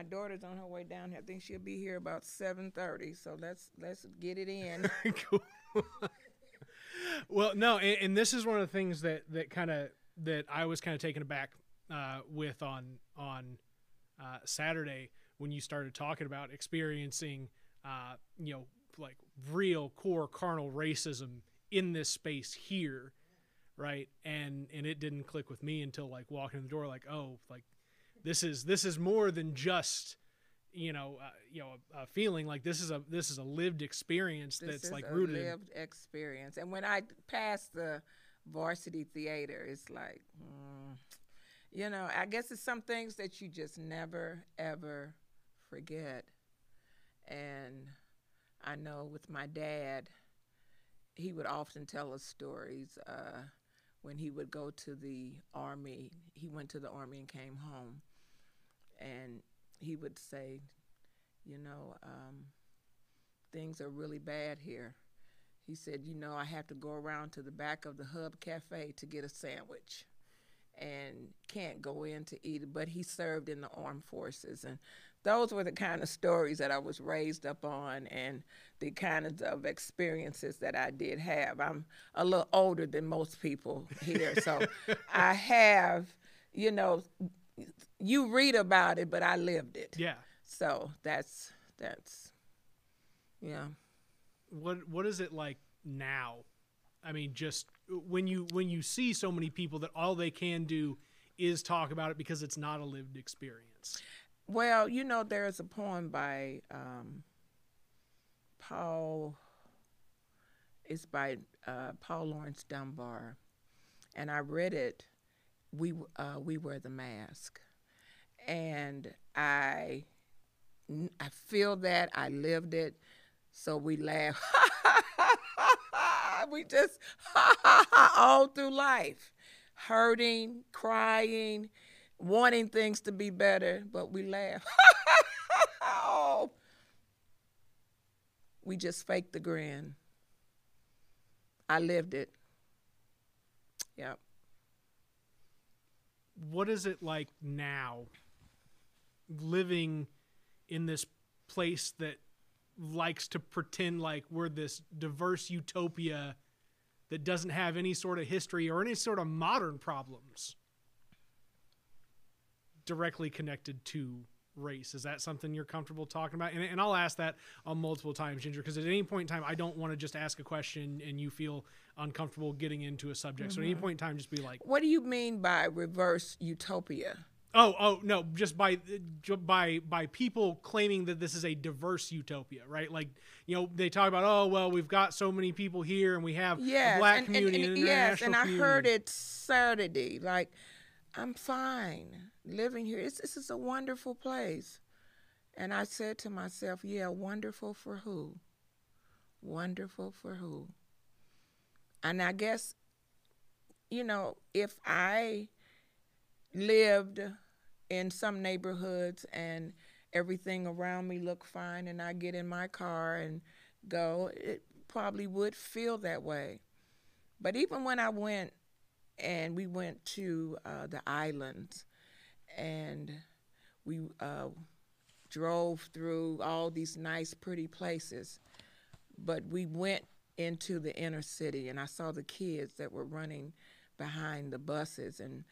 my daughter's on her way down here. I think she'll be here about seven thirty. So let's let's get it in. well, no, and, and, this is one of the things that that kind of that I was kind of taken aback uh, with on on uh, Saturday when you started talking about experiencing, uh, you know, like real core carnal racism in this space here, right? And and it didn't click with me until like walking in the door, like, oh, like this is this is more than just you know, uh, you know, a, a, feeling like this is a this is a lived experience this that's like a rooted lived in... experience. And when I passed the varsity theater, it's like, mm, you know, I guess it's some things that you just never ever forget. And I know with my dad, he would often tell us stories. Uh, when he would go to the army, he went to the army and came home, and he would say, you know, um, things are really bad here. He said, you know, I have to go around to the back of the Hub Cafe to get a sandwich and can't go in to eat it, but he served in the armed forces. And those were the kind of stories that I was raised up on and the kind of experiences that I did have. I'm a little older than most people here, so I have, you know, you read about it, but I lived it. Yeah. So that's that's yeah. What what is it like now? I mean, just when you when you see so many people that all they can do is talk about it because it's not a lived experience. Well, you know, there's a poem by um, Paul. It's by uh, Paul Laurence Dunbar, and I read it. We uh, we wear the mask, and I I feel that I lived it, so we laugh. we just all through life, hurting, crying, wanting things to be better, but we laugh. oh. We just faked the grin. I lived it. Yep. What is it like now living in this place that likes to pretend like we're this diverse utopia that doesn't have any sort of history or any sort of modern problems directly connected to race. Is that something you're comfortable talking about? And, and I'll ask that on multiple times, Ginger, because at any point in time, I don't want to just ask a question and you feel uncomfortable getting into a subject. Mm-hmm. So at any mm-hmm. point in time, just be like, "What do you mean by reverse utopia?" Oh, oh no! Just by by by people claiming that this is a diverse utopia, right? Like you know, they talk about, oh well, we've got so many people here, and we have yes, a black and, community and, and, and yes, and I heard it Saturday. Like, I'm fine living here. It's, this is a wonderful place, and I said to myself, yeah, wonderful for who? Wonderful for who? And I guess, you know, if I lived in some neighborhoods and everything around me looked fine and I get in my car and go, it probably would feel that way. But even when I went and we went to uh, the islands and we uh, drove through all these nice, pretty places, but we went into the inner city and I saw the kids that were running behind the buses and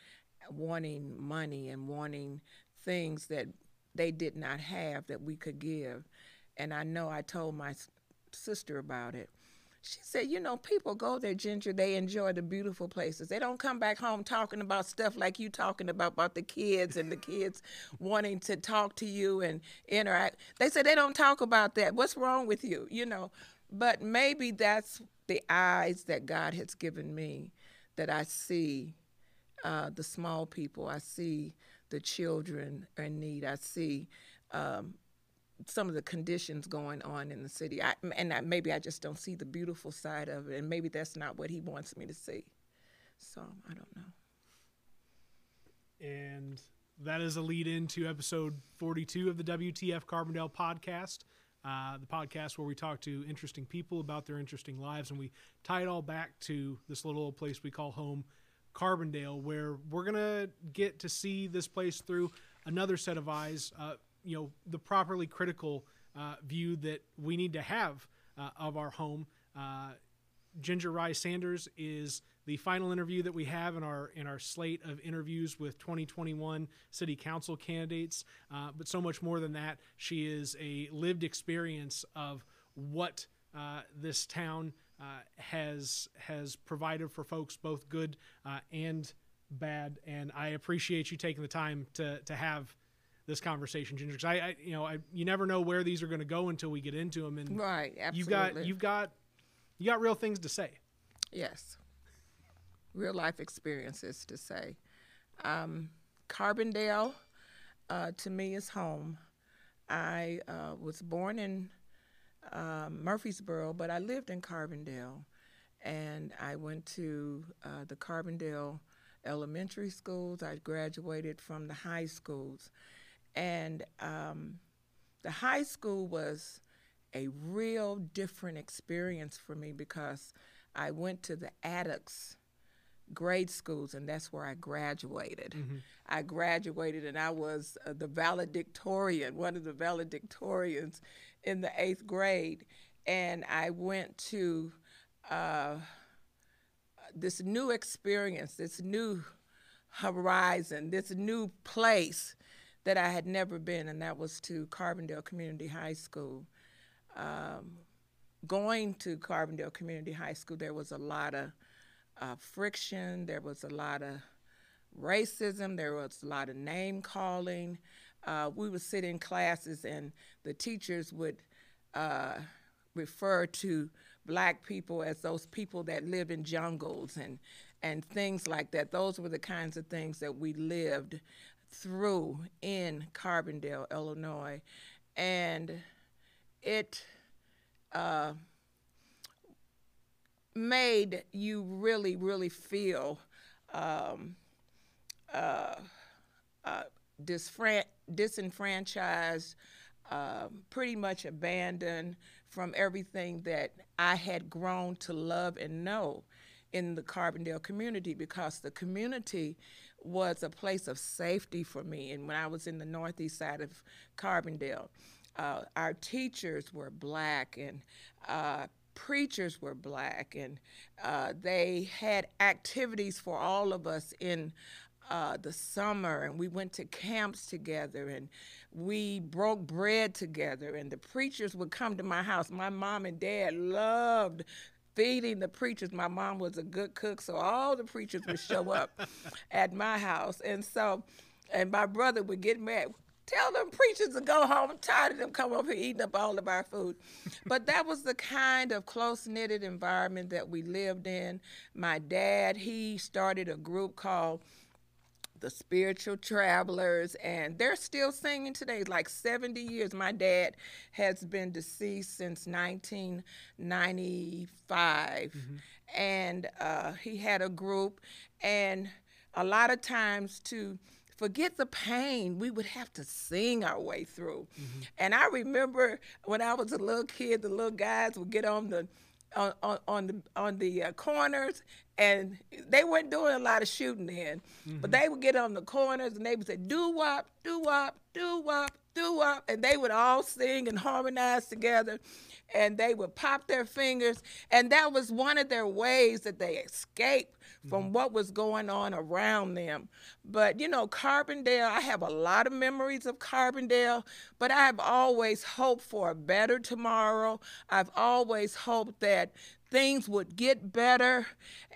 wanting money and wanting things that they did not have that we could give. And I know I told my sister about it. She said, You know, people go there, Ginger, they enjoy the beautiful places. They don't come back home talking about stuff like you talking about, about the kids and the kids wanting to talk to you and interact. They said they don't talk about that. What's wrong with you? You know, but maybe that's the eyes that God has given me that I see uh, the small people. I see the children in need. I see um, some of the conditions going on in the city. I, and I, maybe I just don't see the beautiful side of it, and maybe that's not what he wants me to see. So I don't know. And that is a lead into episode 42 of the WTF Carbondale podcast. Uh, the podcast where we talk to interesting people about their interesting lives, and we tie it all back to this little old place we call home, Carbondale, where we're gonna get to see this place through another set of eyes. Uh, you know the properly critical uh, view that we need to have uh, of our home. Ginger Rye Sanders is the final interview that we have in our in our slate of interviews with 2021 city council candidates. Uh, but so much more than that, she is a lived experience of what uh, this town uh, has has provided for folks, both good uh, and bad. And I appreciate you taking the time to to have this conversation, Ginger. Because I, I, you know, I, you never know where these are going to go until we get into them. And right, absolutely. you've got you've got you got real things to say. Yes, real life experiences to say. Um, Carbondale, uh, to me, is home. I uh, was born in um, Murphysboro, but I lived in Carbondale, and I went to uh, the Carbondale elementary schools. I graduated from the high schools, and um, the high school was a real different experience for me because I went to the Attucks grade schools, and that's where I graduated. Mm-hmm. I graduated, and I was uh, the valedictorian, one of the valedictorians in the eighth grade, and I went to uh, this new experience, this new horizon, this new place that I had never been, and that was to Carbondale Community High School. Um, going to Carbondale Community High School, there was a lot of uh, friction, there was a lot of racism, there was a lot of name calling. Uh, we would sit in classes and the teachers would uh, refer to black people as those people that live in jungles and and things like that. Those were the kinds of things that we lived through in Carbondale, Illinois, and it uh, made you really, really feel um, uh, uh, disfran- disenfranchised, uh, pretty much abandoned from everything that I had grown to love and know in the Carbondale community because the community was a place of safety for me. And when I was in the northeast side of Carbondale, uh, our teachers were black and uh, preachers were black, and uh, they had activities for all of us in uh, the summer, and we went to camps together, and we broke bread together, and the preachers would come to my house. My mom and dad loved feeding the preachers. My mom was a good cook, so all the preachers would show up at my house, and so, and my brother would get mad. Tell them preachers to go home. I'm tired of them coming over here eating up all of our food. but that was the kind of close knitted environment that we lived in. My dad, he started a group called the spiritual travelers and they're still singing today like 70 years my dad has been deceased since 1995 mm-hmm. and uh, he had a group and a lot of times to forget the pain we would have to sing our way through mm-hmm. and i remember when i was a little kid the little guys would get on the on, on, on the on the uh, corners, and they weren't doing a lot of shooting then, mm-hmm. but they would get on the corners and they would say do wop, do wop, do wop, do wop, and they would all sing and harmonize together, and they would pop their fingers, and that was one of their ways that they escaped from mm-hmm. what was going on around them. But you know, Carbondale, I have a lot of memories of Carbondale, but I've always hoped for a better tomorrow. I've always hoped that things would get better.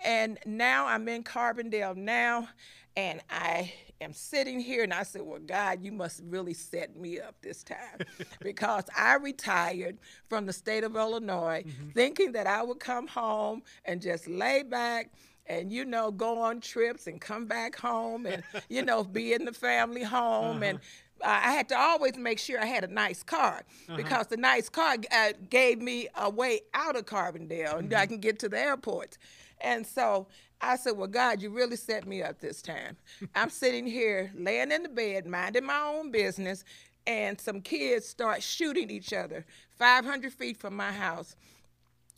And now I'm in Carbondale now, and I am sitting here and I said, Well, God, you must really set me up this time because I retired from the state of Illinois mm-hmm. thinking that I would come home and just lay back and you know go on trips and come back home and you know be in the family home uh-huh. and I had to always make sure I had a nice car uh-huh. because the nice car uh, gave me a way out of Carbondale mm-hmm. and I can get to the airport. And so I said, Well, God, you really set me up this time. I'm sitting here laying in the bed, minding my own business, and some kids start shooting each other 500 feet from my house.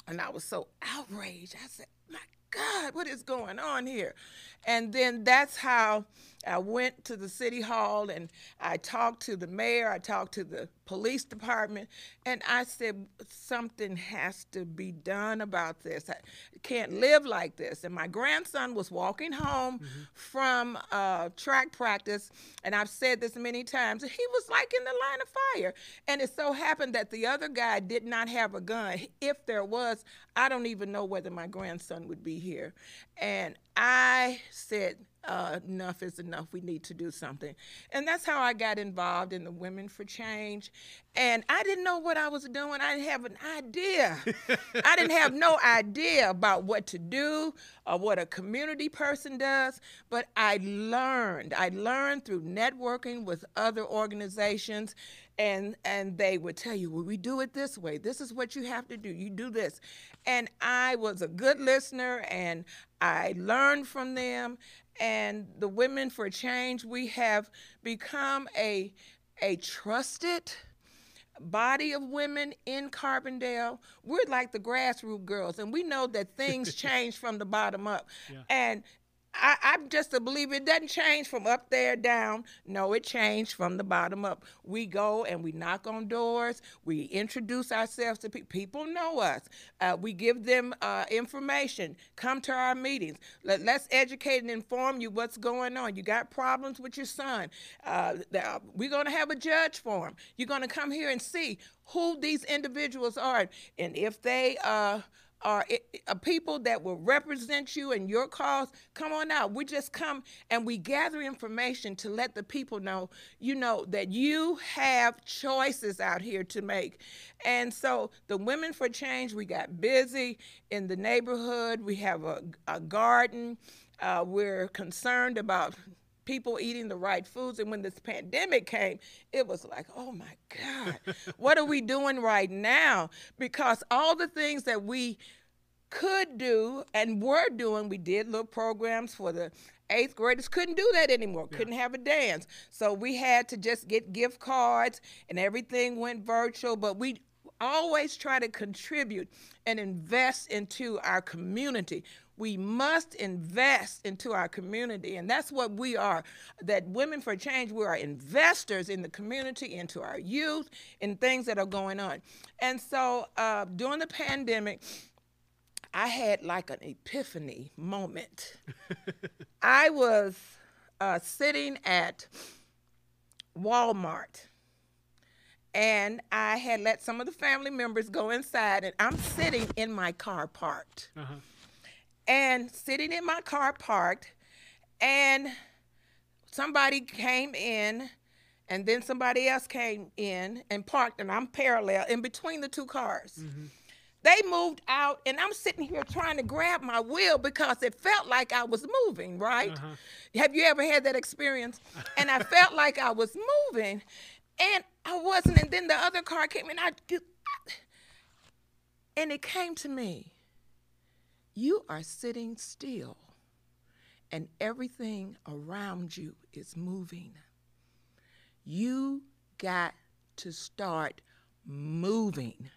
And I was so outraged. I said, God, what is going on here? And then that's how I went to the city hall and I talked to the mayor, I talked to the police department, and I said, something has to be done about this. I can't live like this. And my grandson was walking home mm-hmm. from uh, track practice, and I've said this many times, he was like in the line of fire. And it so happened that the other guy did not have a gun. If there was, I don't even know whether my grandson would be here. And I said, uh, enough is enough. We need to do something. And that's how I got involved in the Women for Change. And I didn't know what I was doing. I didn't have an idea. I didn't have no idea about what to do or what a community person does. But I learned. I learned through networking with other organizations and and they would tell you well we do it this way this is what you have to do you do this and i was a good listener and i learned from them and the Women for Change, we have become a, a trusted body of women in Carbondale. We're like the grassroots girls, and we know that things change from the bottom up. Yeah. And I, am just a believer. It doesn't change from up there down. No, it changed from the bottom up. We go and we knock on doors. We introduce ourselves to people. People know us. Uh, we give them uh, information. Come to our meetings. Let, us educate and inform you what's going on. You got problems with your son. Uh, we're going to have a judge for him. You're going to come here and see who these individuals are. And if they uh, are people that will represent you and your cause, come on out. We just come and we gather information to let the people know, you know, that you have choices out here to make. And so the Women for Change, we got busy in the neighborhood. We have a, a garden. Uh, we're concerned about people eating the right foods. And when this pandemic came, it was like, oh my God, what are we doing right now? Because all the things that we could do and were doing, we did little programs for the eighth graders couldn't do that anymore yeah. couldn't have a dance so we had to just get gift cards and everything went virtual but we always try to contribute and invest into our community we must invest into our community. And that's what we are that women for change we are investors in the community into our youth in things that are going on. And so uh, during the pandemic i had like an epiphany moment. I was uh, sitting at walmart and I had let some of the family members go inside, and I'm sitting in my car parked. Uh-huh and sitting in my car parked and somebody came in and then somebody else came in and parked and i'm parallel in between the two cars mm-hmm. they moved out and i'm sitting here trying to grab my wheel because it felt like i was moving right uh-huh. have you ever had that experience and i felt like i was moving and i wasn't and then the other car came and i and it came to me you are sitting still and everything around you is moving. You got to start moving,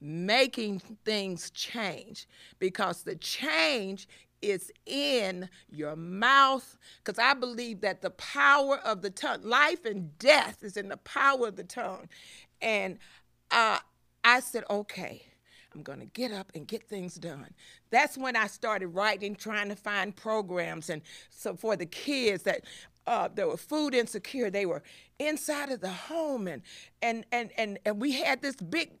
making things change because the change is in your mouth. Because I believe that the power of the tongue, life and death, is in the power of the tongue. And uh, I said, okay, I'm going to get up and get things done. That's when I started writing, trying to find programs and so for the kids that uh, they were food insecure. They were inside of the home, and and and and and we had this big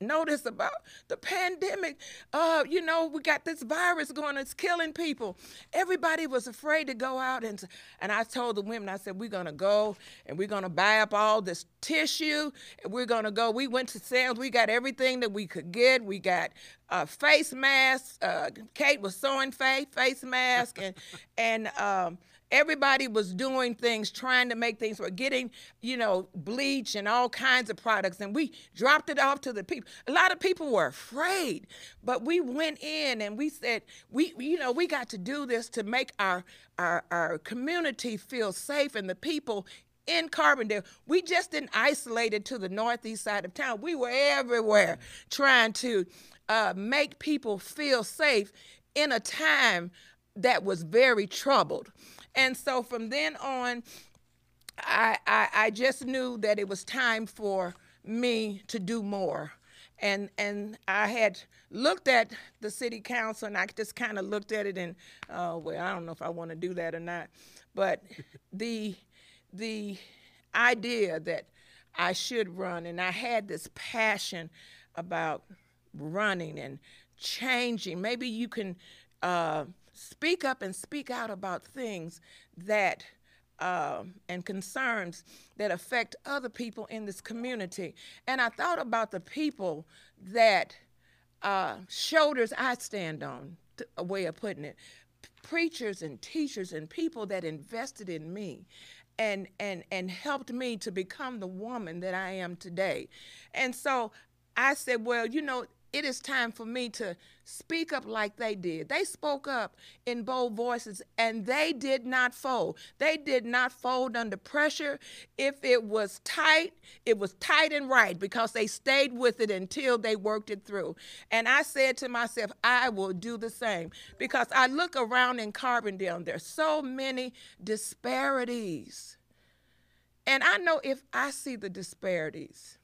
notice about the pandemic. Uh, you know, we got this virus going, it's killing people. Everybody was afraid to go out and and I told the women, I said, we're gonna go and we're gonna buy up all this tissue and we're gonna go. We went to Sam's, we got everything that we could get. We got uh, face masks. Uh, Kate was sewing face face mask and and um, everybody was doing things trying to make things we're getting you know bleach and all kinds of products and we dropped it off to the people a lot of people were afraid but we went in and we said we you know we got to do this to make our our, our community feel safe and the people in Carbondale. We just didn't isolate it to the northeast side of town. We were everywhere trying to uh, make people feel safe in a time that was very troubled. And so from then on, I, I, I just knew that it was time for me to do more. And, and I had looked at the city council and I just kind of looked at it and, uh, well, I don't know if I want to do that or not. But the, the idea that I should run, and I had this passion about running and changing. Maybe you can uh, speak up and speak out about things that uh, and concerns that affect other people in this community. And I thought about the people that uh, shoulders I stand on, a way of putting it, preachers and teachers and people that invested in me and and and helped me to become the woman that I am today. And so I said, well, you know, it is time for me to speak up like they did. They spoke up in bold voices and they did not fold. They did not fold under pressure. If it was tight, it was tight and right because they stayed with it until they worked it through. And I said to myself, I will do the same because I look around in Carbondale, there's so many disparities. And I know if I see the disparities,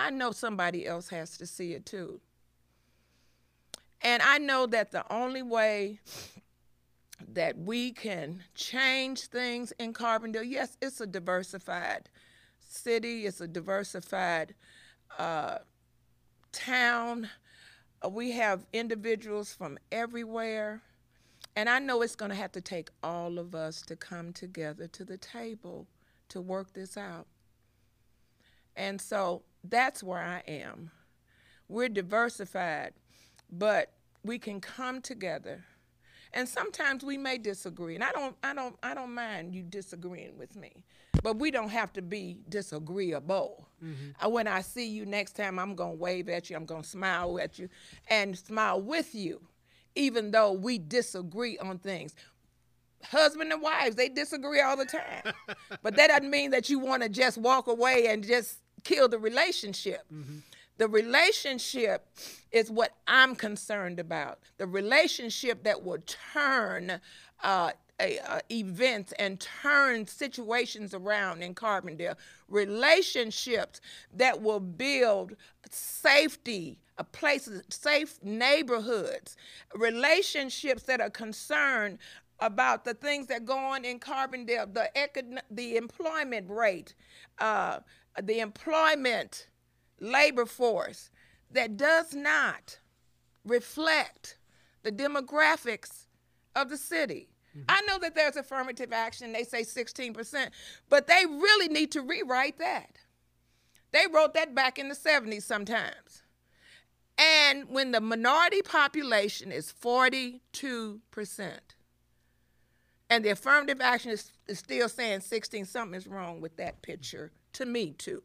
I know somebody else has to see it too. And I know that the only way that we can change things in Carbondale, yes, it's a diversified city, it's a diversified uh, town. We have individuals from everywhere. And I know it's going to have to take all of us to come together to the table to work this out. And so that's where I am. We're diversified, but we can come together. And sometimes we may disagree. And I don't I don't I don't mind you disagreeing with me. But we don't have to be disagreeable. Mm-hmm. Uh, when I see you next time, I'm going to wave at you, I'm going to smile at you, and smile with you, even though we disagree on things husband and wives they disagree all the time but that doesn't mean that you want to just walk away and just kill the relationship. Mm-hmm. The relationship is what I'm concerned about. The relationship that will turn uh, a, uh, events and turn situations around in Carbondale. Relationships that will build safety, a places, safe neighborhoods. Relationships that are concerned about the things that go on in Carbondale, the econ- the employment rate, uh, the employment labor force that does not reflect the demographics of the city. Mm-hmm. I know that there's affirmative action, they say 16%, but they really need to rewrite that. They wrote that back in the 70s sometimes. And when the minority population is 42%, and the affirmative action is, is still saying 16, something is wrong with that picture to me too.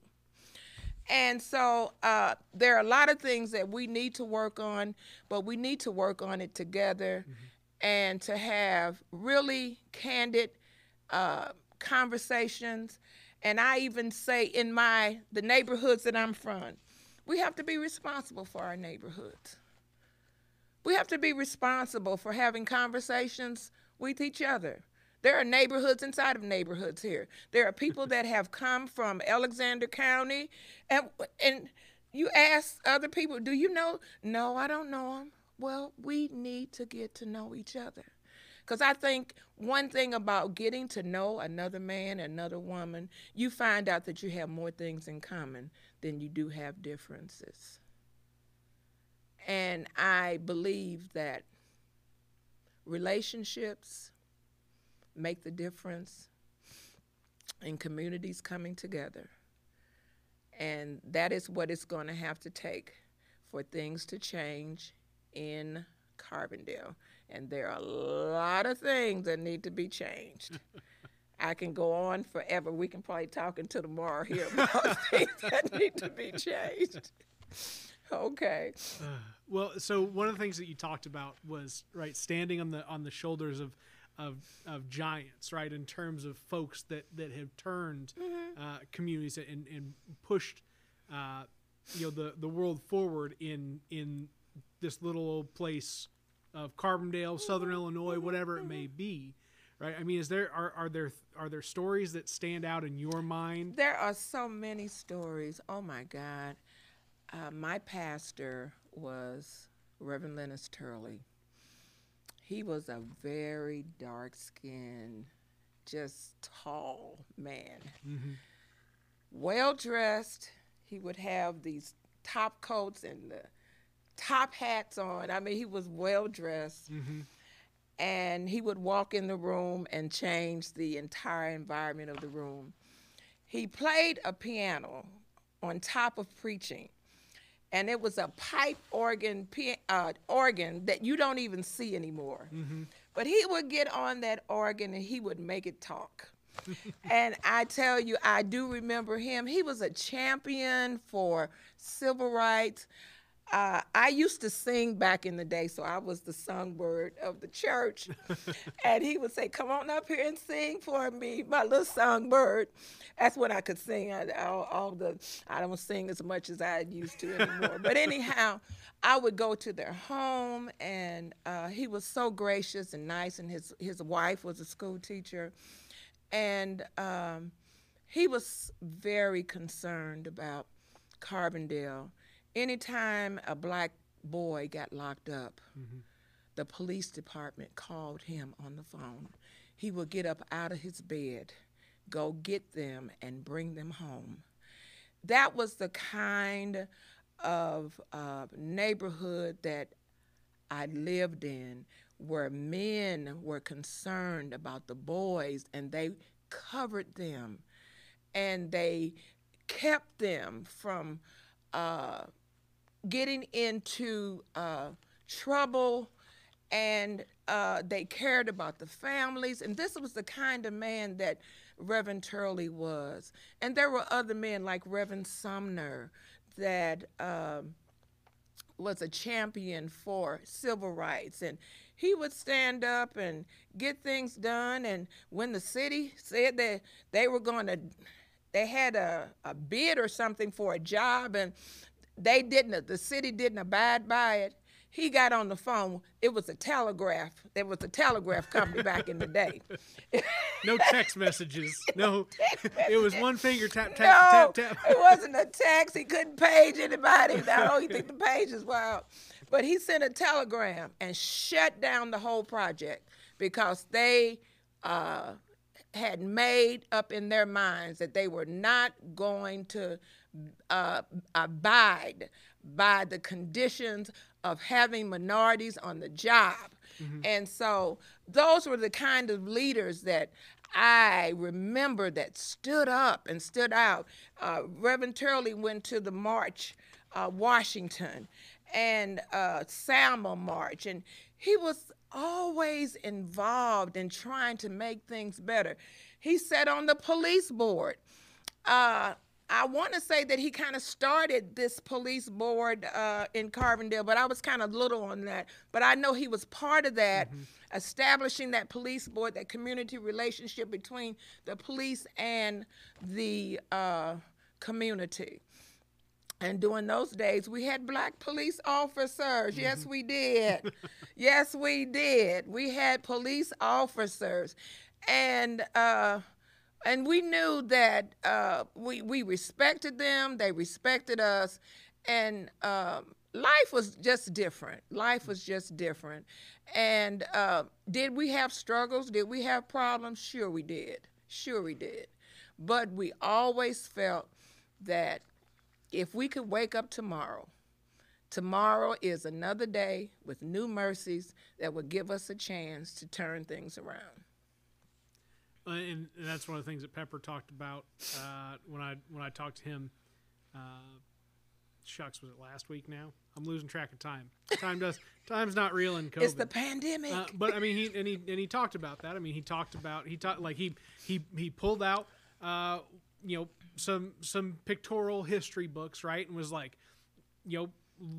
And so uh, there are a lot of things that we need to work on, but we need to work on it together mm-hmm. and to have really candid uh, conversations. And I even say in my the neighborhoods that I'm from, we have to be responsible for our neighborhoods. We have to be responsible for having conversations with each other. There are neighborhoods inside of neighborhoods here. There are people that have come from Alexander County, and and you ask other people, "Do you know?" No, I don't know them. Well, we need to get to know each other. Because I think one thing about getting to know another man, another woman, you find out that you have more things in common than you do have differences. And I believe that relationships, make the difference in communities coming together. And that is what it's going to have to take for things to change in Carbondale. And there are a lot of things that need to be changed. I can go on forever. We can probably talk until tomorrow here about things that need to be changed. Okay. Uh, well, so one of the things that you talked about was right standing on the on the shoulders of of of giants, right? In terms of folks that that have turned mm-hmm. uh, communities and, and pushed, uh, you know, the the world forward in in this little old place of Carbondale, mm-hmm. Southern Illinois, whatever it may mm-hmm. be, right? I mean, is there are, are there are there stories that stand out in your mind? There are so many stories. Oh my God. Uh, my pastor was Reverend Lennox Turley. He was a very dark skinned, just tall man. Mm-hmm. Well dressed. He would have these top coats and the top hats on. I mean, he was well dressed. Mm-hmm. And he would walk in the room and change the entire environment of the room. He played a piano on top of preaching and it was a pipe organ uh, organ that you don't even see anymore. Mm-hmm. But he would get on that organ and he would make it talk. and I tell you, I do remember him. He was a champion for civil rights. Uh, I used to sing back in the day, so I was the songbird of the church. and he would say, Come on up here and sing for me, my little songbird. That's when I could sing. I, all, all the I don't sing as much as I used to anymore. but anyhow, I would go to their home, and uh, he was so gracious and nice. And his his wife was a school teacher, and um, he was very concerned about Carbondale anytime a black boy got locked up, mm-hmm. the police department called him on the phone. He would get up out of his bed, go get them, and bring them home. That was the kind of uh, neighborhood that I lived in where men were concerned about the boys and they covered them and they kept them from uh, getting into uh, trouble and uh, they cared about the families. And this was the kind of man that Reverend Turley was. And there were other men like Reverend Sumner that um, was a champion for civil rights. And he would stand up and get things done. And when the city said that they were going to, they had a, a bid or something for a job, and they didn't, the city didn't abide by it. He got on the phone. It was a telegraph. There was a telegraph company back in the day. no text messages. No, it was one finger tap tap no, tap tap. it wasn't a text. He couldn't page anybody. I don't think the pages were out. But he sent a telegram and shut down the whole project because they uh, had made up in their minds that they were not going to uh, abide by the conditions of having minorities on the job. Mm-hmm. And so those were the kind of leaders that I remember that stood up and stood out. Uh, Reverend Turley went to the march, uh, Washington, and uh, Selma March, and he was always involved in trying to make things better. He sat on the police board. Uh, I want to say that he kind of started this police board uh, in Carbondale, but I was kind of little on that. But I know he was part of that, mm-hmm. establishing that police board, that community relationship between the police and the uh, community. And during those days, we had black police officers. Mm-hmm. Yes, we did. yes, we did. We had police officers. And, uh, and we knew that uh, we we respected them. They respected us, and um, life was just different. Life was just different. And uh, did we have struggles? Did we have problems? Sure, we did. Sure, we did. But we always felt that if we could wake up tomorrow, tomorrow is another day with new mercies that would give us a chance to turn things around. Uh, and, and, that's one of the things that Pepper talked about uh, when I when I talked to him. Uh, shucks, was it last week? Now I'm losing track of time. Time does time's not real in COVID. It's the pandemic. Uh, but I mean, he and he and he talked about that. I mean, he talked about he talked like he he he pulled out uh, you know some some pictorial history books, right, and was like, you know,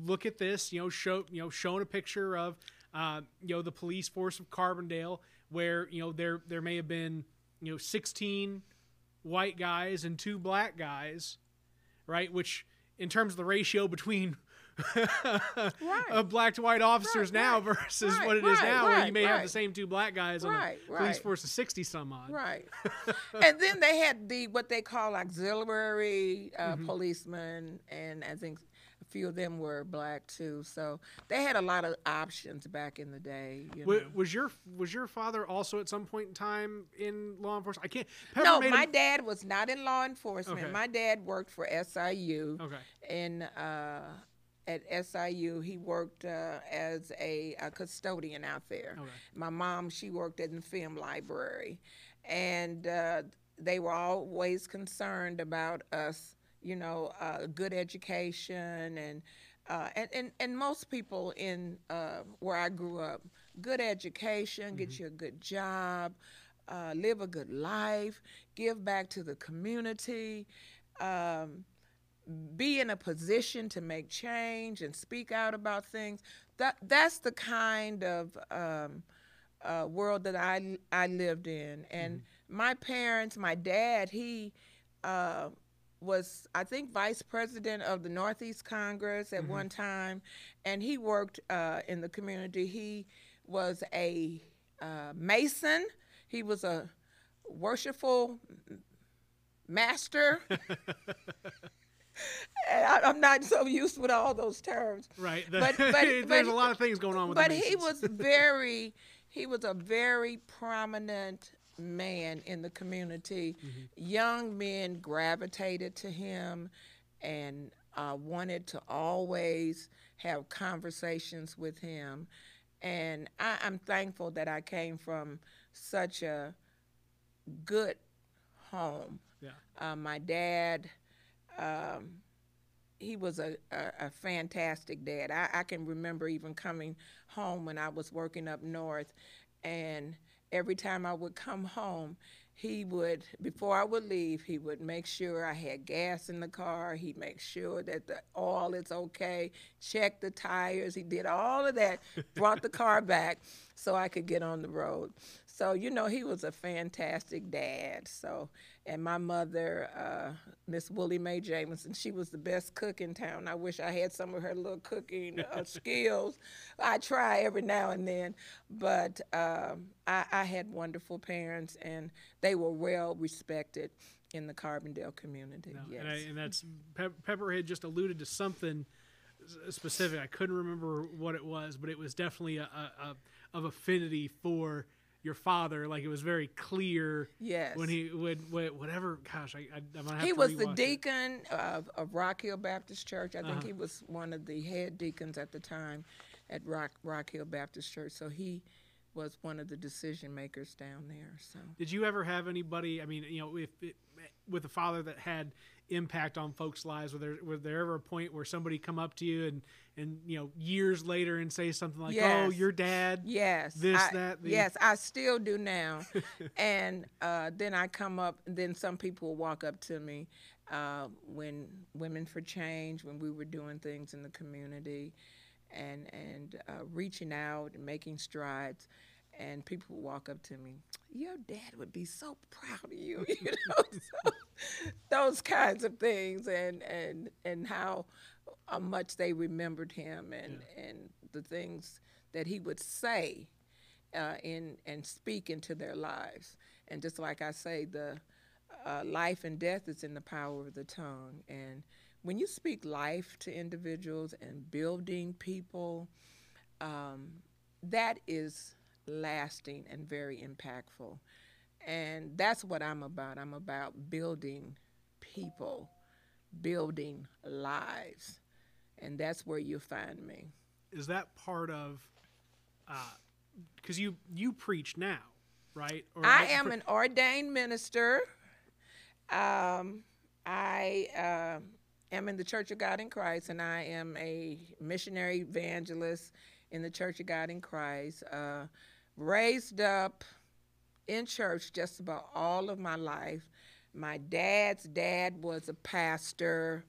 look at this, you know, show you know showing a picture of uh, you know the police force of Carbondale, where you know there there may have been you know 16 white guys and two black guys right which in terms of the ratio between of black to white officers Right, now right, versus right, what it is right, now, where you right, may have the same two black guys on a police right. force of sixty some odd. Right. and then they had the what they call auxiliary uh, Mm-hmm. policemen, and I think few of them were black too. So they had a lot of options back in the day. You Wa- know. Was your was your father also at some point in time in law enforcement? I can't. Pepper No, my him- dad was not in law enforcement. Okay. My dad worked for SIU. Okay. And uh, at SIU, he worked uh, as a, a custodian out there. Okay. My mom, she worked in the film library, and uh, they were always concerned about us, you know, uh, good education and. Uh, and, and, and most people in uh, where I grew up, good education, get you a good job, uh, live a good life, give back to the community, um, be in a position to make change and speak out about things. That that's the kind of um, uh, world that I I lived in. And my parents, my dad, he uh, was I think vice president of the Northeast Congress at one time, and he worked uh, in the community. He was a uh, mason. He was a worshipful master. And I, I'm not so used with all those terms. Right. But- but- there's but- a lot of things going on with. But the he was very, he was a very prominent man in the community. Mm-hmm. Young men gravitated to him and uh, wanted to always have conversations with him. And I, I'm thankful that I came from such a good home. Yeah. Uh, my dad, um, he was a, a, a fantastic dad. I, I can remember even coming home when I was working up north, and every time I would come home, he would, before I would leave, he would make sure I had gas in the car. He'd make sure that the oil is okay, check the tires. He did all of that, brought the car back so I could get on the road. So, you know, he was a fantastic dad. So, and my mother, uh, Miss Willie Mae Jameson, she was the best cook in town. I wish I had some of her little cooking uh, skills. I try every now and then, but um, I, I had wonderful parents, and they were well respected in the Carbondale community. No, yes. and, I, and that's Pep- Pepper had just alluded to something specific. I couldn't remember what it was, but it was definitely a, a, a of affinity for your father. Like it was very clear. Yes. When he would wh- whatever. Gosh, I, I I'm gonna have he to was the it. deacon of, of Rock Hill Baptist Church. I think Uh-huh. he was one of the head deacons at the time at Rock Rock Hill Baptist Church. So he was one of the decision makers down there. So Did you ever have anybody? I mean, you know, if it, with a father that had impact on folks' lives, was there was there ever a point where somebody come up to you and and you know years later and say something like, "Oh, your dad." yes, This, I- that, the- yes, I still do now. and uh, then I come up, then some people walk up to me uh, when Women for Change, when we were doing things in the community, and and uh, reaching out and making strides. And people would walk up to me, your dad would be so proud of you, you know, so, those kinds of things, and and and how uh, much they remembered him, and and the things that he would say, uh, in and speak into their lives. And just like I say, the uh, life and death is in the power of the tongue. And when you speak life to individuals and building people, um, that is lasting and very impactful. And that's what I'm about. I'm about building people, building lives. And that's where you find me. Is that part of? Because you you preach now, right? Or I am for- an ordained minister. Um, I uh, am in the Church of God in Christ, and I am a missionary evangelist in the Church of God in Christ. Uh, raised up in church just about all of my life. My dad's dad was a pastor.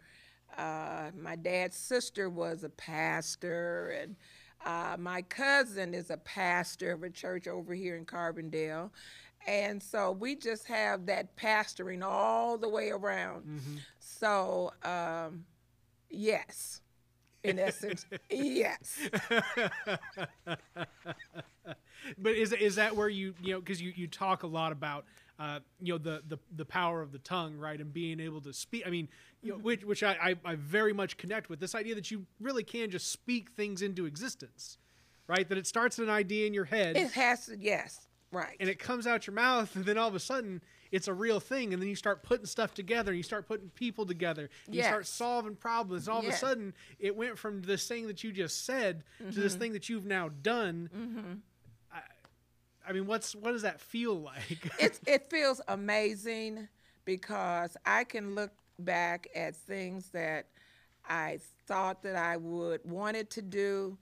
Uh, my dad's sister was a pastor, and uh, my cousin is a pastor of a church over here in Carbondale. And so we just have that pastoring all the way around. So, um, yes, in essence, yes. but is is that where you you know because you you talk a lot about uh, you know the, the the power of the tongue right and being able to speak i mean you know, which which I, I i very much connect with this idea that you really can just speak things into existence right that it starts an idea in your head. It has to, yes, right. and it comes out your mouth and then all of a sudden it's a real thing and then you start putting stuff together and you start putting people together and you start solving problems and all of a sudden it went from this thing that you just said to this mm-hmm. thing that you've now done. Mm-hmm. I, I mean what's what does that feel like? It's it feels amazing because I can look back at things that I thought that I would wanted to do,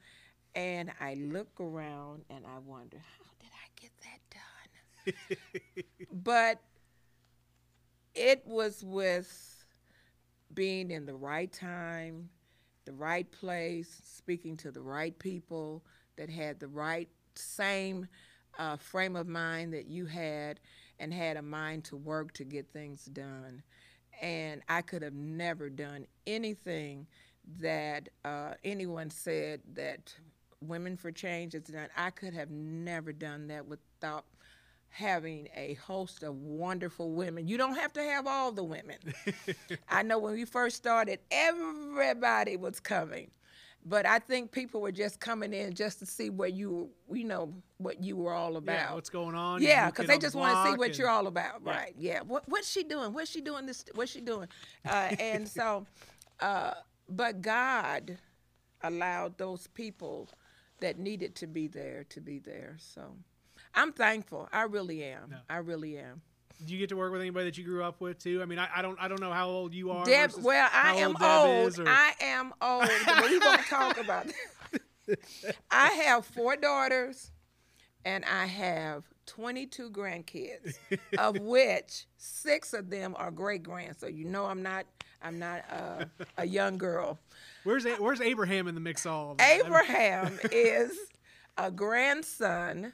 and I look around and I wonder how did I get that done. but it was with being in the right time, the right place, speaking to the right people that had the right same uh, frame of mind that you had and had a mind to work to get things done. And I could have never done anything that uh, anyone said that Women for Change is done. I could have never done that without having a host of wonderful women. You don't have to have all the women. I know when we first started, everybody was coming. But I think people were just coming in just to see what you, you know, what you were all about. yeah what's going on Yeah, because they the just want to see what and- you're all about, Yeah. right? Yeah. What what's she doing? What's she doing this? What's she doing? Uh, and so, uh, but God allowed those people that needed to be there to be there. So, I'm thankful. I really am. No. I really am. do you get to work with anybody that you grew up with too i mean i, I don't i don't know how old you are Deb, well, I am old old. or- I am old. but we gonna talk about that. I have four daughters, and I have 22 grandkids, of which six of them are great grands. So you know I'm not I'm not uh, a young girl. where's where's abraham in the mix all? Abraham is a grandson,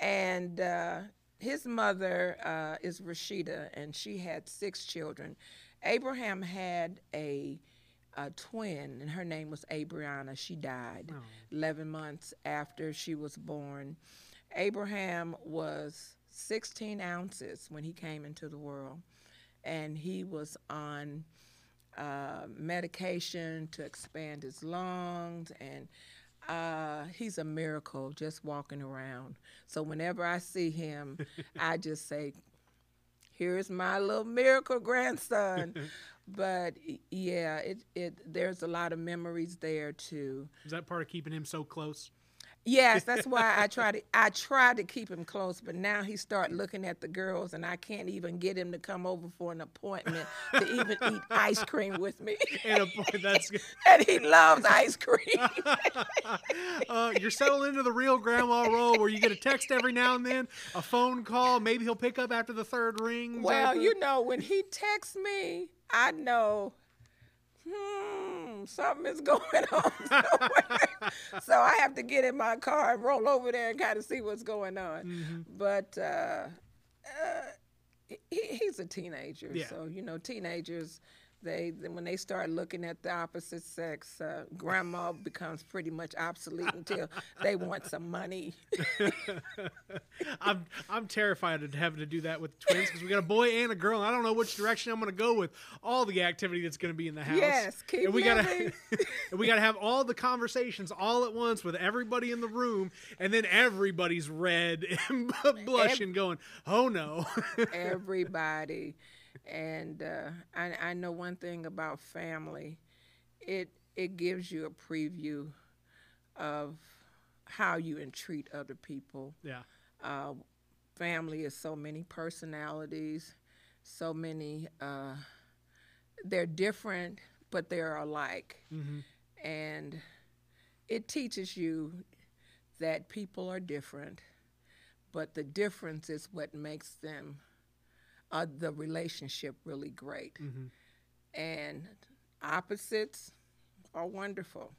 and uh, his mother uh, is Rashida, and she had six children. Abraham had a, a twin, and her name was Abriana. She died 11 months after she was born. Abraham was 16 ounces when he came into the world, and he was on uh, medication to expand his lungs, and uh, he's a miracle just walking around. So whenever I see him, I just say, "Here's my little miracle grandson." but yeah, it it there's a lot of memories there too. is that part of keeping him so close Yes, that's why I try to I try to keep him close, but now he start looking at the girls, and I can't even get him to come over for an appointment to even eat ice cream with me. and a that's good. and he loves ice cream. uh, you're settled into the real grandma role where you get a text every now and then, a phone call. Maybe he'll pick up after the third ring. well, you know, when he texts me, I know. Hmm, something is going on so I have to get in my car and roll over there and kind of see what's going on. Mm-hmm. But uh, uh, he, he's a teenager, Yeah. so you know, teenagers. They when they start looking at the opposite sex, uh, grandma becomes pretty much obsolete until they want some money. I'm I'm terrified of having to do that with twins because we got a boy and a girl. And I don't know which direction I'm going to go with all the activity that's going to be in the house. Yes, keep and we gotta and we gotta have all the conversations all at once with everybody in the room, and then everybody's red and blushing, going, "Oh no!" everybody. And uh, I, I know one thing about family, it it gives you a preview of how you entreat other people. yeah, Uh, family is so many personalities, so many. Uh, they're different, but they're alike, hmm and it teaches you that people are different, but the difference is what makes them uh, the relationship really great. hmm And opposites are wonderful,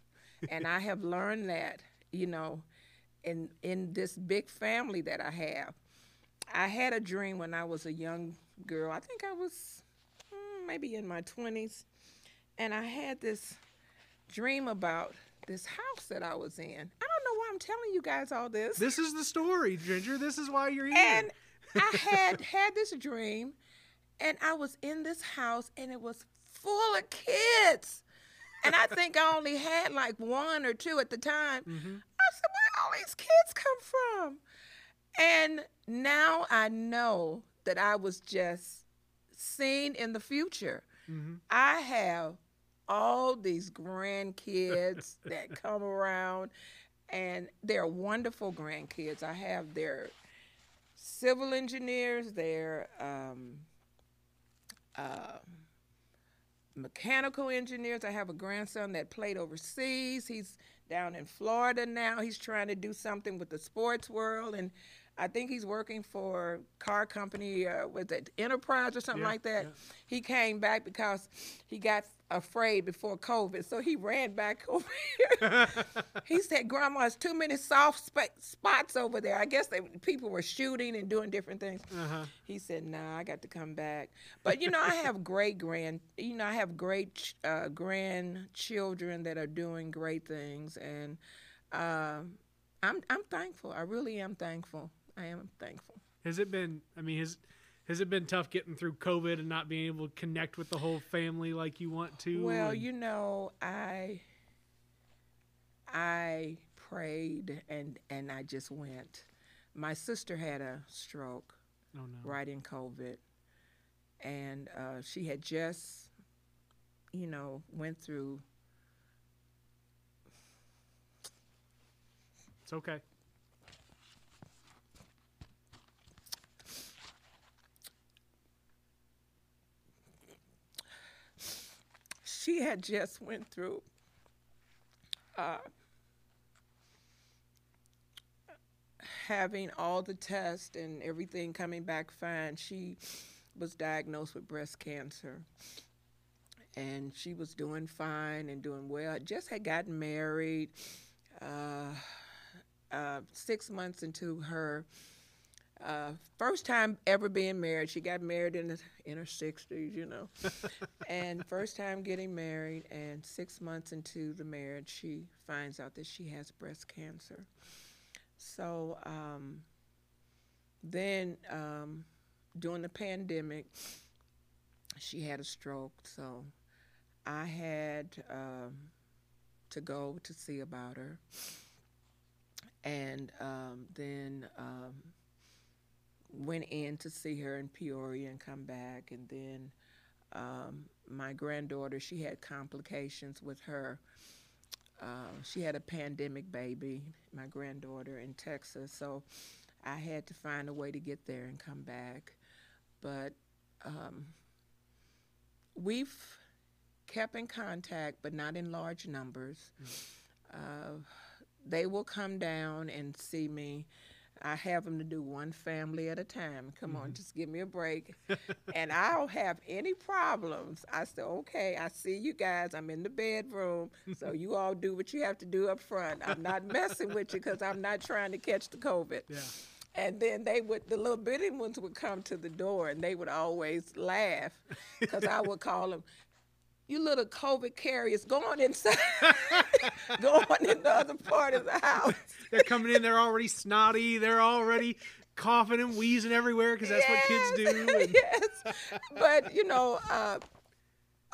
and I have learned that you know, in in this big family that I have. I had a dream when I was a young girl. I think I was mm, maybe in my twenties, and I had this dream about this house that I was in. I don't know why I'm telling you guys all this. This is the story, Ginger. This is why you're here. and I had had this dream, and I was in this house, and it was full of kids. And I think I only had like one or two at the time. hmm I said, where all these kids come from? And now I know that I was just seen in the future. hmm I have all these grandkids that come around, and they're wonderful grandkids. I have their civil engineers, their um, uh, mechanical engineers. I have a grandson that played overseas. He's down in Florida now. He's trying to do something with the sports world, and I think he's working for car company. Uh, was it Enterprise or something Yeah, like that? yeah. He came back because he got afraid before COVID, so he ran back over here. he said, "Grandma, it's too many soft sp- spots over there. I guess they people were shooting and doing different things." Uh-huh. He said, "Nah, I got to come back." But you know, I have great grand, you know, I have great ch- uh, grandchildren that are doing great things, and um I'm I'm thankful. I really am thankful. I am thankful. Has it been? I mean, has has it been tough getting through COVID and not being able to connect with the whole family like you want to? Well, and- you know, I I prayed and and I just went. My sister had a stroke oh no. right in COVID, and uh, she had just, you know, went through. It's okay. She had just went through. Uh, having all the tests and everything coming back fine, she was diagnosed with breast cancer. And she was doing fine and doing well. Just had gotten married. Uh, uh, six months into her uh, first time ever being married. She got married in, the, in her 60s, you know. and first time getting married, and six months into the marriage, she finds out that she has breast cancer. So um, then um, during the pandemic, she had a stroke. So I had um, to go to see about her. And um, then um, went in to see her in Peoria and come back. And then um, my granddaughter, she had complications with her. Uh, she had a pandemic baby, my granddaughter in Texas. So I had to find a way to get there and come back. But um, we've kept in contact, but not in large numbers. Uh, they will come down and see me. I have them to do one family at a time. Come on, mm-hmm. just give me a break. and I don't have any problems. I said, okay, I see you guys. I'm in the bedroom. So you all do what you have to do up front. I'm not messing with you because I'm not trying to catch the COVID. Yeah. And then they would, the little bitty ones would come to the door and they would always laugh because I would call them, you little COVID carriers, go on inside, go on in the other part of the house. They're coming in. They're already snotty. They're already coughing and wheezing everywhere because that's what kids do. and- yes. But, you know, uh,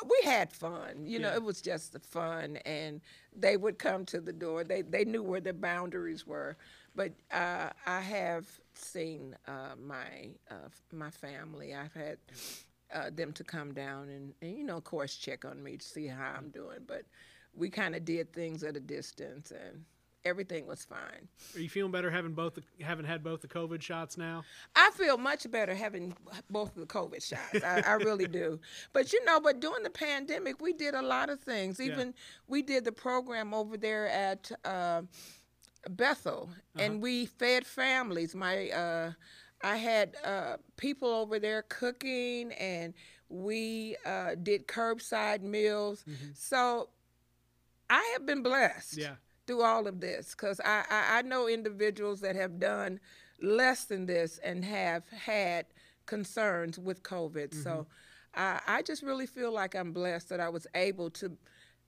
we had fun. You know, Yeah. it was just the fun. And they would come to the door. They, they knew where the boundaries were. But uh, I have seen uh, my uh, my family. I've had uh, them to come down and, and, you know, of course, check on me to see how I'm doing. But we kind of did things at a distance, and everything was fine. Are you feeling better having both the, having had both the COVID shots now? I feel much better having both of the COVID shots. I, I really do. But you know, but during the pandemic, we did a lot of things. Yeah. Even we did the program over there at uh, Bethel, and we fed families. My uh, I had uh, people over there cooking, and we uh, did curbside meals. So I have been blessed Yeah. through all of this because I, I, I know individuals that have done less than this and have had concerns with COVID. So I, I just really feel like I'm blessed that I was able to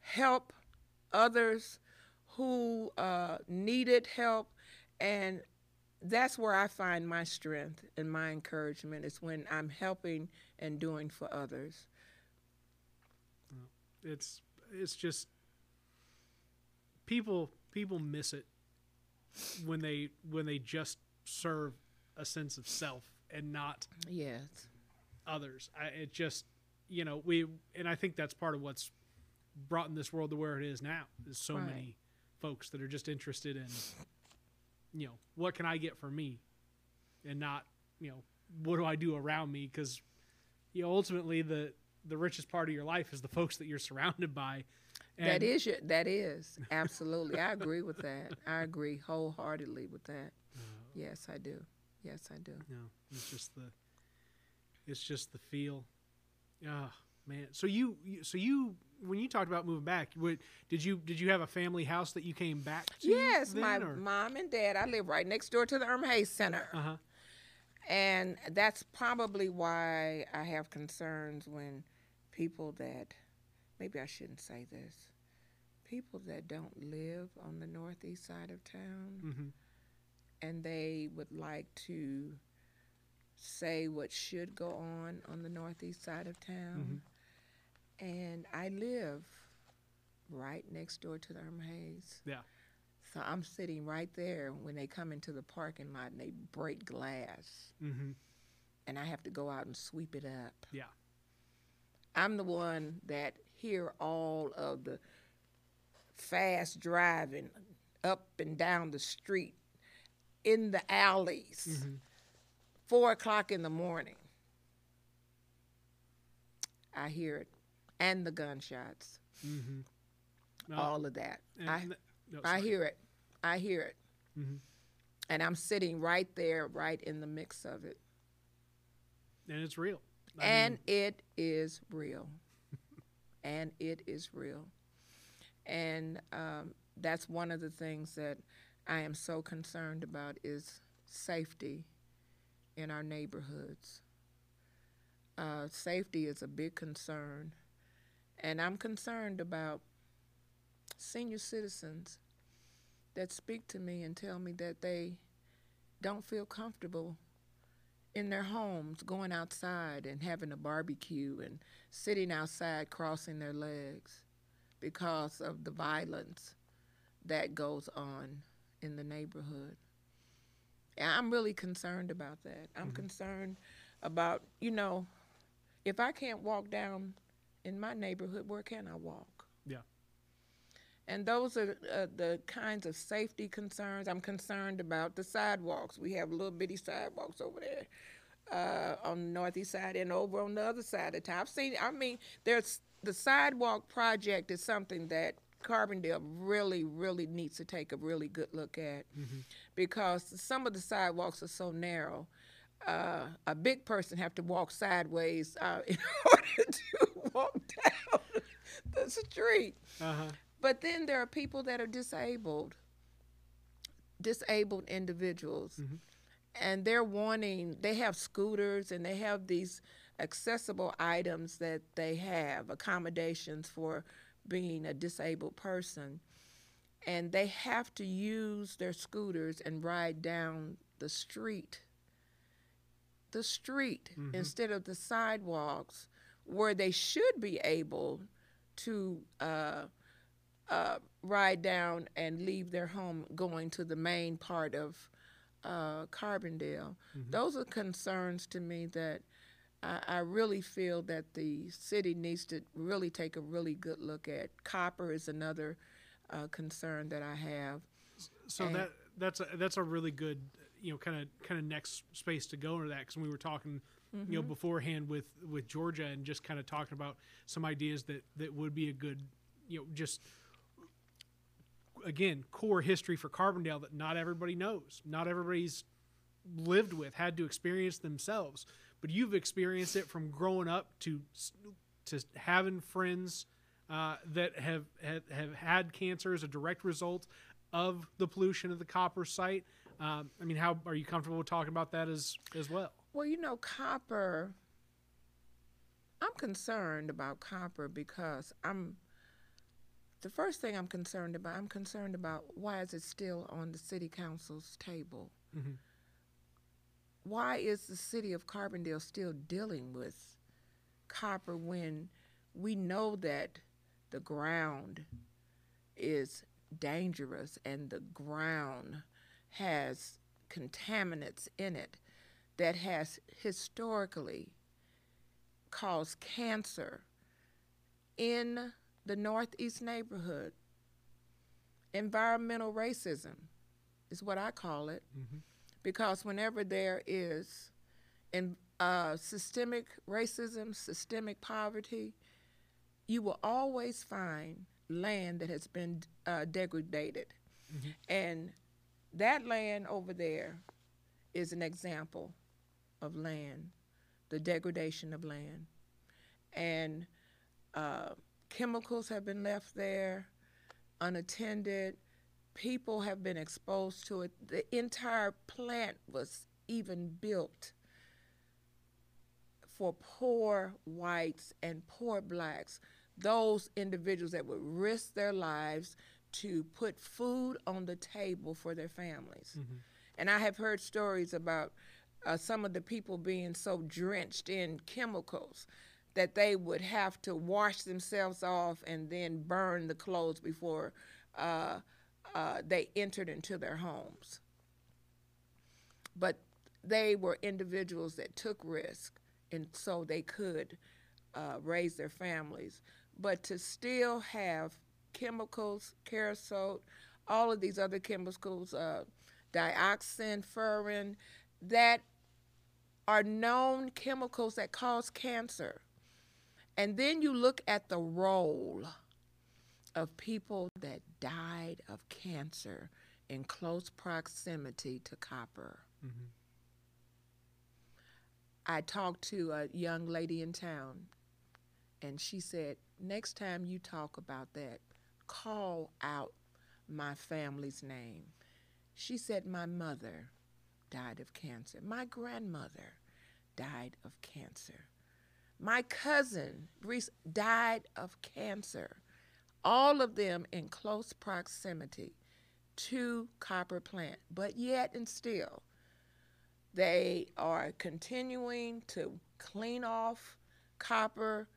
help others who uh, needed help, and that's where I find my strength and my encouragement is when I'm helping and doing for others. It's it's just people people miss it when they when they just serve a sense of self and not Yes. others. I, it just you know we and I think that's part of what's brought in this world to where it is now. Is so Right. many folks that are just interested in you know what can I get for me, and not you know what do I do around me because you know ultimately the the richest part of your life is the folks that you're surrounded by. that is your, that is absolutely. I agree with that. I agree wholeheartedly with that. Yes, I do. Yes, I do. No, it's just the, it's just the feel. Ah, man. So you, so you, when you talked about moving back, what, did you, did you have a family house that you came back to? Yes, my or- mom and dad. I live right next door to the Eurma Hayes Center. Uh-huh. And that's probably why I have concerns when people that, maybe I shouldn't say this, people that don't live on the northeast side of town Mhm. and they would like to say what should go on on the northeast side of town. And I live right next door to the Eurma Hayes. Yeah. So I'm sitting right there when they come into the parking lot and they break glass Mm-hmm. and I have to go out and sweep it up. Yeah. I'm the one that hear all of the fast driving up and down the street in the alleys, Mm-hmm. four o'clock in the morning. I hear it, and the gunshots, Mm-hmm. No, all of that. I, no, I hear it. I hear it. Mhm. And I'm sitting right there, right in the mix of it. and it's real. I and mean, it is real. and it is real. And um, that's one of the things that I am so concerned about is safety in our neighborhoods. Uh, safety is a big concern. And I'm concerned about senior citizens that speak to me and tell me that they don't feel comfortable in their homes going outside and having a barbecue and sitting outside crossing their legs because of the violence that goes on in the neighborhood. And I'm really concerned about that. I'm mm-hmm. concerned about, you know, if I can't walk down in my neighborhood, where can I walk? Yeah. And those are uh, the kinds of safety concerns. I'm concerned about the sidewalks. We have little bitty sidewalks over there uh, on the northeast side and over on the other side of town. I've seen. I mean, there's the sidewalk project is something that Carbondale really, really needs to take a really good look at because some of the sidewalks are so narrow. Uh, a big person have to walk sideways uh, in order to walk down the street. uh-huh. But then there are people that are disabled, disabled individuals, and they're wanting, they have scooters and they have these accessible items that they have, accommodations for being a disabled person. And they have to use their scooters and ride down the street, the street, instead of the sidewalks where they should be able to uh, uh, ride down and leave their home going to the main part of uh, Carbondale. Those are concerns to me that I, I really feel that the city needs to really take a really good look at. Copper is another uh, concern that I have. So And- that that's a, that's a really good you know kind of kind of next space to go into that because we were talking you know beforehand with with Georgia and just kind of talking about some ideas that that would be a good you know just again core history for Carbondale that not everybody knows not everybody's lived with had to experience themselves. But you've experienced it from growing up to to having friends uh, that have, have have had cancer as a direct result of the pollution of the Koppers site. Um, I mean, how are you comfortable talking about that as as well? Well, you know, copper. I'm concerned about copper because I'm the first thing I'm concerned about, I'm concerned about why is it still on the city council's table? Mhm. Why is the city of Carbondale still dealing with copper when we know that the ground is dangerous and the ground has contaminants in it that has historically caused cancer in the Northeast neighborhood. Environmental racism is what I call it, Mhm. because whenever there is in, uh, systemic racism, systemic poverty, you will always find land that has been uh, degraded. Mhm. And that land over there is an example of land, the degradation of land. And uh, chemicals have been left there unattended. People have been exposed to it. The entire plant was even built for poor whites and poor blacks, those individuals that would risk their lives to put food on the table for their families. Mhm. And I have heard stories about uh, some of the people being so drenched in chemicals that they would have to wash themselves off and then burn the clothes before uh, uh, they entered into their homes. But they were individuals that took risk, and so they could uh, raise their families. But to still have chemicals, kerosene, all of these other chemicals, uh, dioxin, furan, that are known chemicals that cause cancer. And then you look at the role of people that died of cancer in close proximity to copper. Mhm. I talked to a young lady in town, and she said, Next time you talk about that, call out my family's name. She said, My mother died of cancer. My grandmother died of cancer. My cousin died of cancer. All of them in close proximity to Koppers plant, but yet and still, they are continuing to clean off copper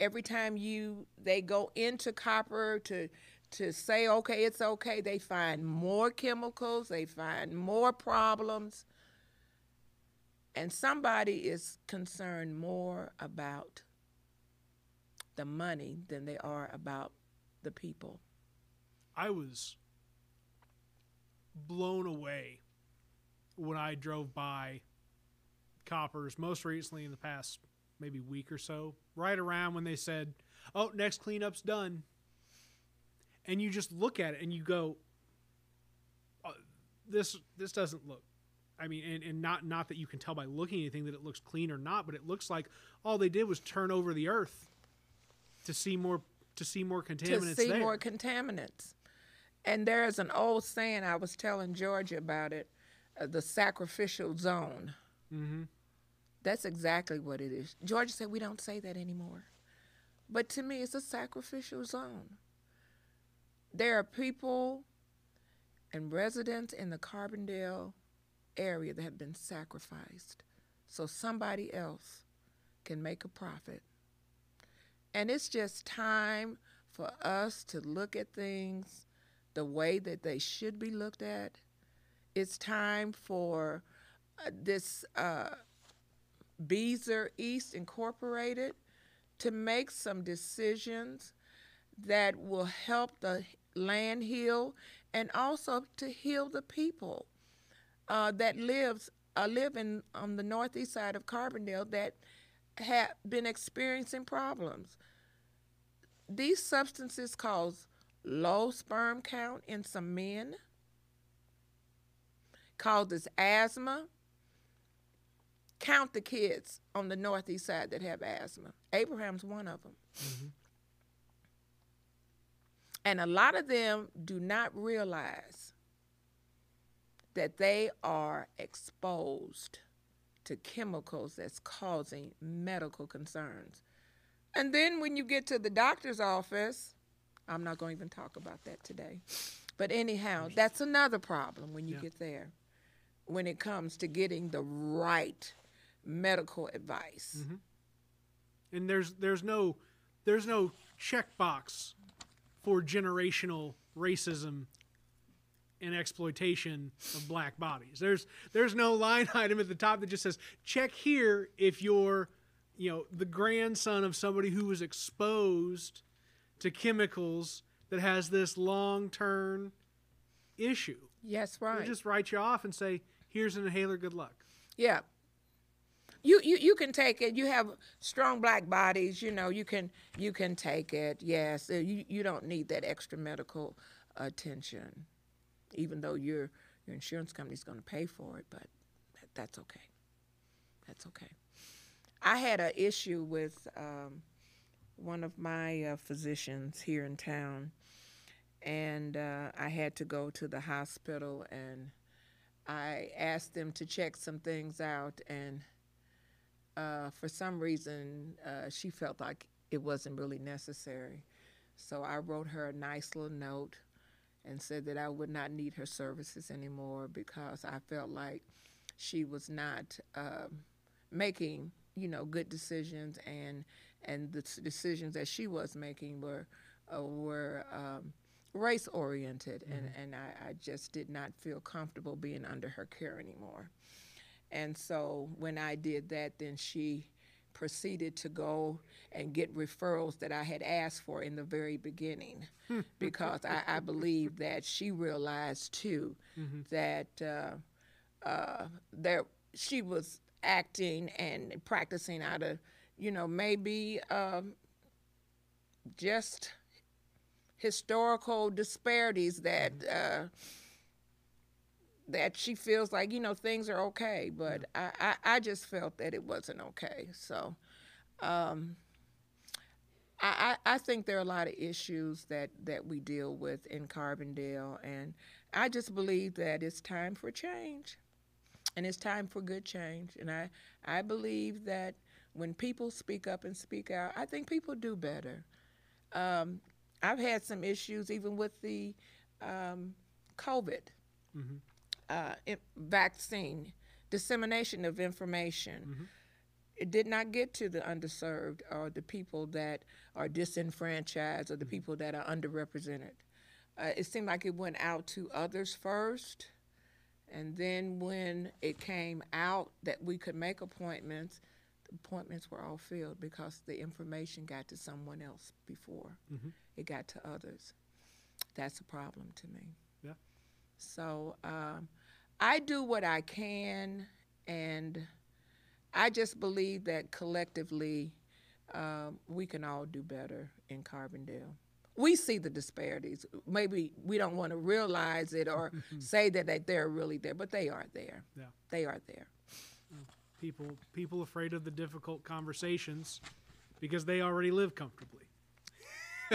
every time you they go into copper to to say okay it's okay they find more chemicals they find more problems. And somebody is concerned more about the money than they are about the people. I was blown away when I drove by Koppers most recently in the past maybe week or so, right around when they said, "Oh, next cleanup's done." And you just look at it and you go, uh, "This this doesn't look." I mean, and, and not not that you can tell by looking anything that it looks clean or not, but it looks like all they did was turn over the earth to see more to see more contaminants to see there. more contaminants. And there is an old saying I was telling Georgia about it, uh, the sacrificial zone. mm-hmm. That's exactly what it is. Georgia said we don't say that anymore. But to me, it's a sacrificial zone. There are people and residents in the Carbondale area that have been sacrificed so somebody else can make a profit. And it's just time for us to look at things the way that they should be looked at. It's time for uh, this uh, Beazer East Incorporated to make some decisions that will help the land heal and also to heal the people uh, that lives uh, live in on the northeast side of Carbondale that have been experiencing problems. These substances cause low sperm count in some men, causes asthma. Count the kids on the northeast side that have asthma. Abraham's one of them. Mhm. And a lot of them do not realize that they are exposed to chemicals that's causing medical concerns. And then when you get to the doctor's office, I'm not going to even talk about that today. But anyhow, that's another problem when you Yeah. get there, when it comes to getting the right medical advice. Mm-hmm. and there's there's no there's no checkbox for generational racism and exploitation of black bodies. There's there's no line item at the top that just says check here if you're you know the grandson of somebody who was exposed to chemicals that has this long term issue. Yes, They right. just write you off and say here's an inhaler, good luck. Yeah. You, you you can take it. You have strong black bodies. You know you can you can take it. Yes, Uh, you you don't need that extra medical attention, even though your your insurance company's going to pay for it. But that, that's okay. That's okay. I had an issue with um, one of my uh, physicians here in town, and uh, I had to go to the hospital and I asked them to check some things out, and uh, for some reason, uh, she felt like it wasn't really necessary. So I wrote her a nice little note and said that I would not need her services anymore because I felt like she was not um, making, you know, good decisions, and and the decisions that she was making were uh, were um, race oriented, and and I, I just did not feel comfortable being under her care anymore. And so when I did that, then she proceeded to go and get referrals that I had asked for in the very beginning. Because I, I believe that she realized too that uh, uh, there she was acting and practicing out of, you know, maybe um, just historical disparities that uh, that she feels like you know things are okay, but I, I I just felt that it wasn't okay. So, um, I I think there are a lot of issues that that we deal with in Carbondale, and I just believe that it's time for change, and it's time for good change. And I I believe that when people speak up and speak out, I think people do better. Um, I've had some issues even with the um, COVID uh, vaccine dissemination of information. It did not get to the underserved or the people that are disenfranchised or the people that are underrepresented. Uh, it seemed like it went out to others first, and then when it came out that we could make appointments, the appointments were all filled because the information got to someone else before it got to others. That's a problem to me. So um, I do what I can, and I just believe that collectively um, we can all do better in Carbondale. We see the disparities. Maybe we don't want to realize it or say that, that they're really there, but they are there. Yeah. They are there. People people afraid of the difficult conversations because they already live comfortably.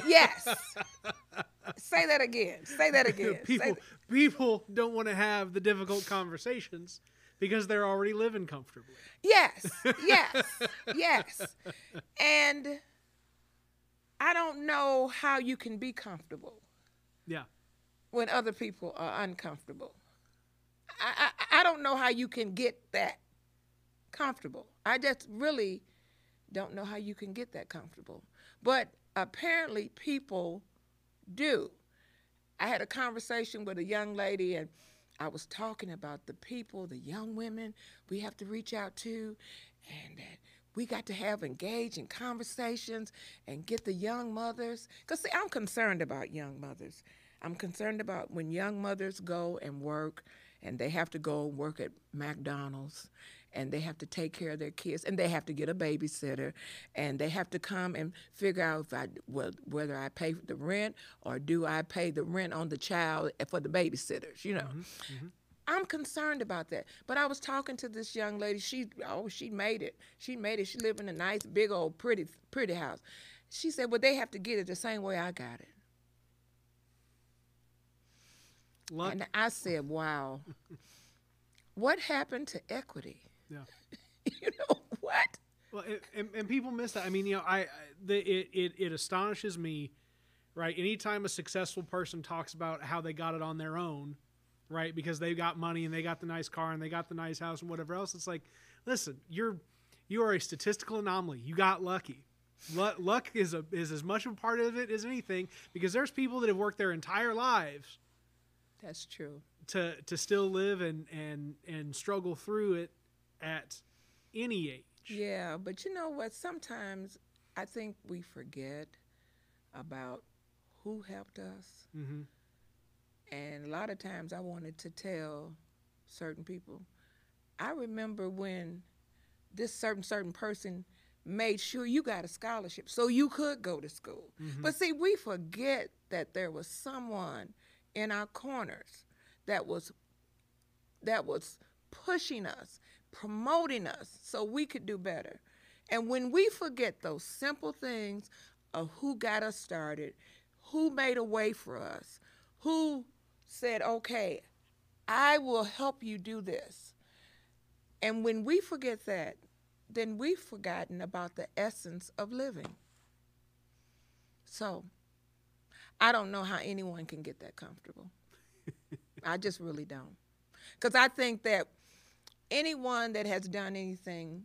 Yes. say that again. Say that again. People people don't want to have the difficult conversations because they're already living comfortably. Yes, yes, yes. And I don't know how you can be comfortable Yeah. when other people are uncomfortable. I, I, I don't know how you can get that comfortable. I just really don't know how you can get that comfortable. But apparently, people do. I had a conversation with a young lady, and I was talking about the people, the young women we have to reach out to, and that we got to have engaging conversations and get the young mothers. Because, see, I'm concerned about young mothers. I'm concerned about when young mothers go and work and they have to go work at McDonald's and they have to take care of their kids and they have to get a babysitter and they have to come and figure out if I, well, whether I pay the rent or do I pay the rent on the child for the babysitters, you know. Mm-hmm, mm-hmm. I'm concerned about that. But I was talking to this young lady. She oh she made it. She made it. She lived in a nice big old pretty pretty house. She said, "Well, they have to get it the same way I got it." Luck. And I said, "Wow, what happened to equity? Yeah. you know what? Well, and, and, and people miss that. I mean, you know, I, I the, it, it it astonishes me right? Anytime a successful person talks about how they got it on their own, right? Because they got money and they got the nice car and they got the nice house and whatever else, it's like, listen, you're you are a statistical anomaly. You got lucky. Luck is a is as much a part of it as anything because there's people that have worked their entire lives. That's true. To to still live and and and struggle through it at any age. Yeah, but you know what? Sometimes I think we forget about who helped us. Mm-hmm. And a lot of times I wanted to tell certain people. I remember when this certain certain person made sure you got a scholarship so you could go to school. Mm-hmm. But see, we forget that there was someone in our corners that was that was pushing us, promoting us so we could do better. And when we forget those simple things of who got us started, who made a way for us, who said, okay, I will help you do this. And when we forget that, then we've forgotten about the essence of living. So, I don't know how anyone can get that comfortable. I just really don't. Because I think that anyone that has done anything,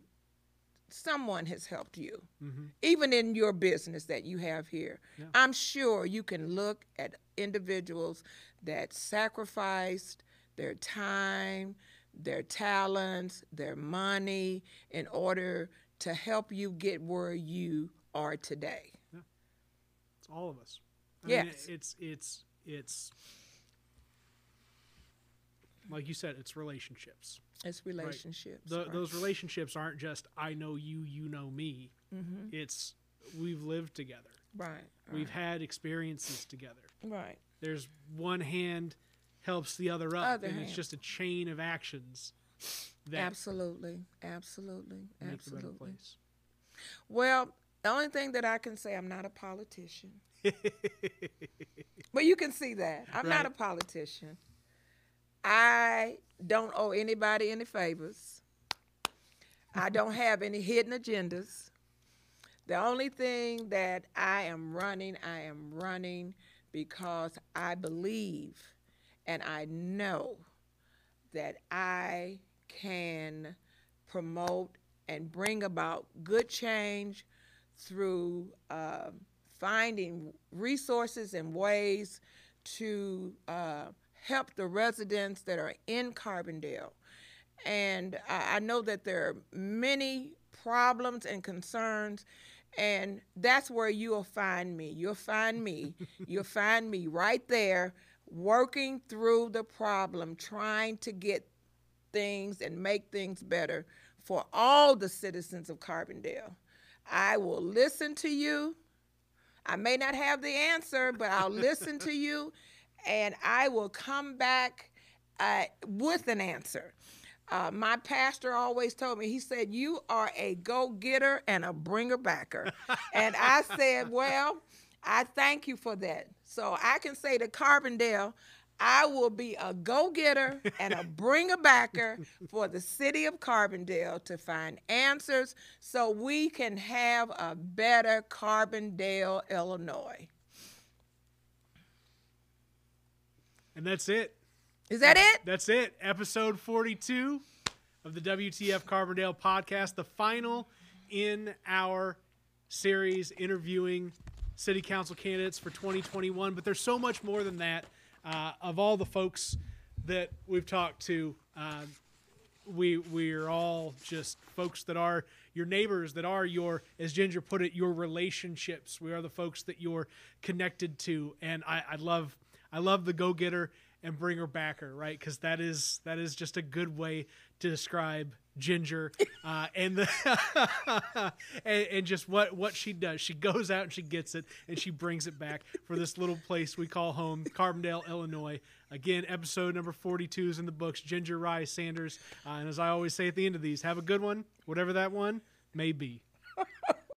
someone has helped you. Mm-hmm. Even in your business that you have here, yeah. I'm sure you can look at individuals that sacrificed their time, their talents, their money in order to help you get where you are today. Yeah. It's all of us. I yes. Mean, it's it's it's like you said, it's relationships. It's relationships. Right? The, right. Those relationships aren't just I know you, you know me. Mm-hmm. It's we've lived together. Right. We've had experiences together. Right. There's one hand helps the other up, other and hand. it's just a chain of actions. That absolutely, absolutely, absolutely. Well, the only thing that I can say, I'm not a politician. but you can see that I'm right. not a politician. I don't owe anybody any favors. I don't have any hidden agendas. The only thing that I am running, I am running because I believe and I know that I can promote and bring about good change through uh, finding resources and ways to uh, help the residents that are in Carbondale. And I, I know that there are many problems and concerns and that's where you'll find me. You'll find me. you'll find me right there working through the problem, trying to get things and make things better for all the citizens of Carbondale. I will listen to you. I may not have the answer, but I'll listen to you and I will come back uh, with an answer. Uh, my pastor always told me, he said, You are a go getter and a bringer backer. and I said, Well, I thank you for that. So I can say to Carbondale, I will be a go getter and a bringer backer for the city of Carbondale to find answers so we can have a better Carbondale, Illinois. And that's it. Is that it? That's it. Episode 42 of the WTF Carbondale podcast, the final in our series interviewing city council candidates for 2021. But there's so much more than that. Uh, of all the folks that we've talked to, uh, we we're all just folks that are your neighbors, that are your, as Ginger put it, your relationships. We are the folks that you're connected to, and I, I love I love the go getter and bring her backer, right? Because that is that is just a good way to describe Ginger uh, and the and, and, just what what she does. She goes out and she gets it and she brings it back for this little place we call home, Carbondale, Illinois. Again, episode number 42 is in the books. Ginger Rye Sanders, uh, and as I always say at the end of these, have a good one, whatever that one may be.